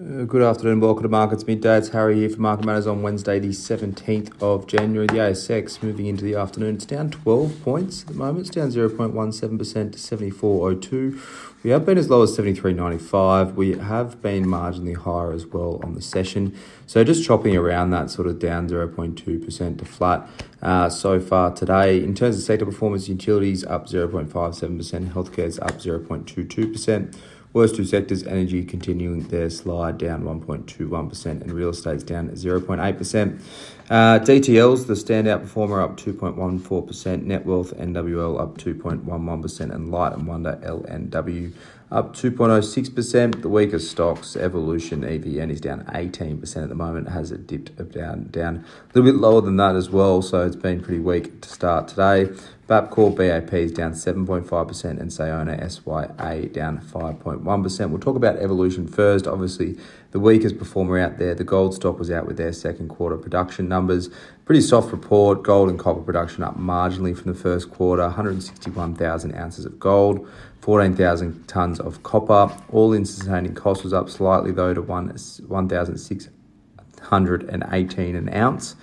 Uh, good afternoon, welcome to Markets Midday. It's Harry here for Market Matters on Wednesday, the 17th of January. The ASX moving into the afternoon. It's down 12 points at the moment. It's down 0.17% to 74.02. We have been as low as 73.95. We have been marginally higher as well on the session. So just chopping around that sort of down 0.2% to flat uh, so far today. In terms of sector performance, utilities up 0.57%, healthcare is up 0.22%. Worst two sectors, energy continuing their slide down 1.21% and real estate's down 0.8%. Uh, DTL's the standout performer up 2.14%, Netwealth NWL up 2.11%, and light and wonder LNW up 2.06%. The weakest stocks, Evolution EVN is down 18% at the moment, has it dipped down, down a little bit lower than that as well, so it's been pretty weak to start today. Bapcor BAP is down 7.5% and Sayona SYA down 5.1%. We'll talk about Evolution first. Obviously, the weakest performer out there, the gold stock was out with their second quarter production numbers. Pretty soft report. Gold and copper production up marginally from the first quarter 161,000 ounces of gold, 14,000 tonnes of copper. All in sustaining cost was up slightly though to 1,618 an ounce.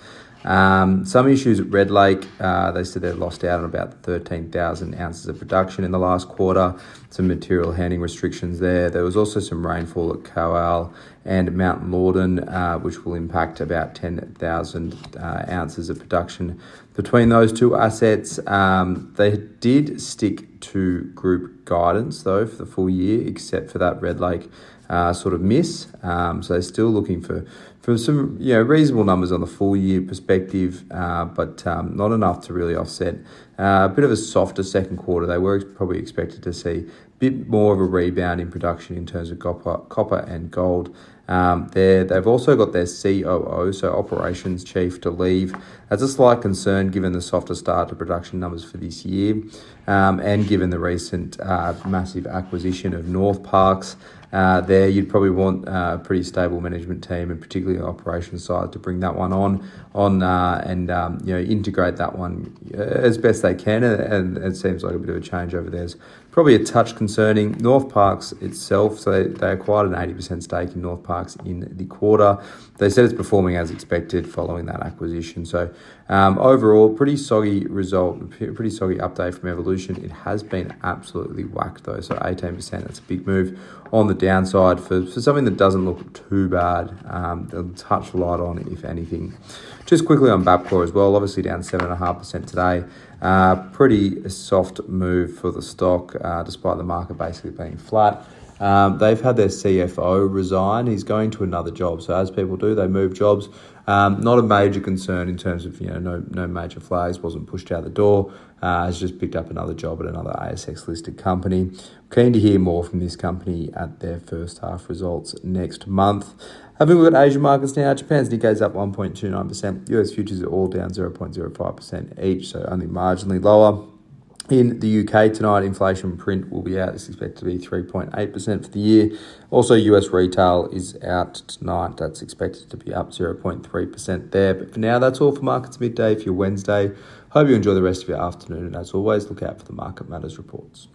Um, some issues at Red Lake, uh, they said they lost out on about 13,000 ounces of production in the last quarter. Some material handling restrictions there. There was also some rainfall at Cowal and Mount Rawdon, uh, which will impact about 10,000 uh, ounces of production between those two assets. Um, they did stick to group guidance though for the full year, except for that Red Lake uh, sort of miss. Um, so they're still looking for, for some you know reasonable numbers on the full year perspective, uh, but um, not enough to really offset uh, a bit of a softer second quarter. They were probably expected to see a bit more of a rebound in production in terms of copper, copper and gold. Um, they've also got their COO, so operations chief, to leave. That's a slight concern given the softer start to production numbers for this year, um, and given the recent uh, massive acquisition of Northparkes. Uh, there, you'd probably want uh, a pretty stable management team, and particularly the operations side, to bring that one on, on uh, and um, you know integrate that one uh, as best they can. And, it seems like a bit of a change over there. It's probably a touch concerning. Northparkes itself, so they, they acquired an eighty percent stake in Northparkes in the quarter. They said it's performing as expected following that acquisition. So um, overall, pretty soggy result, pretty soggy update from Evolution. It has been absolutely whacked though. So eighteen percent, that's a big move on the downside for, for something that doesn't look too bad. Um, they'll touch light on if anything. Just quickly on Bapcor as well, obviously down 7.5% today. Uh, pretty soft move for the stock, uh, despite the market basically being flat. Um, they've had their CFO resign. He's going to another job. So as people do, they move jobs. Um, not a major concern in terms of you know no no major flags. Wasn't pushed out the door. Uh, has just picked up another job at another ASX listed company. Keen to hear more from this company at their first half results next month. Having a look at Asian markets now, Japan's Nikkei's up 1.29%. US futures are all down 0.05% each, so only marginally lower. In the UK tonight, inflation print will be out. It's expected to be 3.8% for the year. Also, US retail is out tonight. That's expected to be up 0.3% there. But for now, that's all for Markets Midday for your Wednesday. Hope you enjoy the rest of your afternoon. And as always, look out for the Market Matters reports.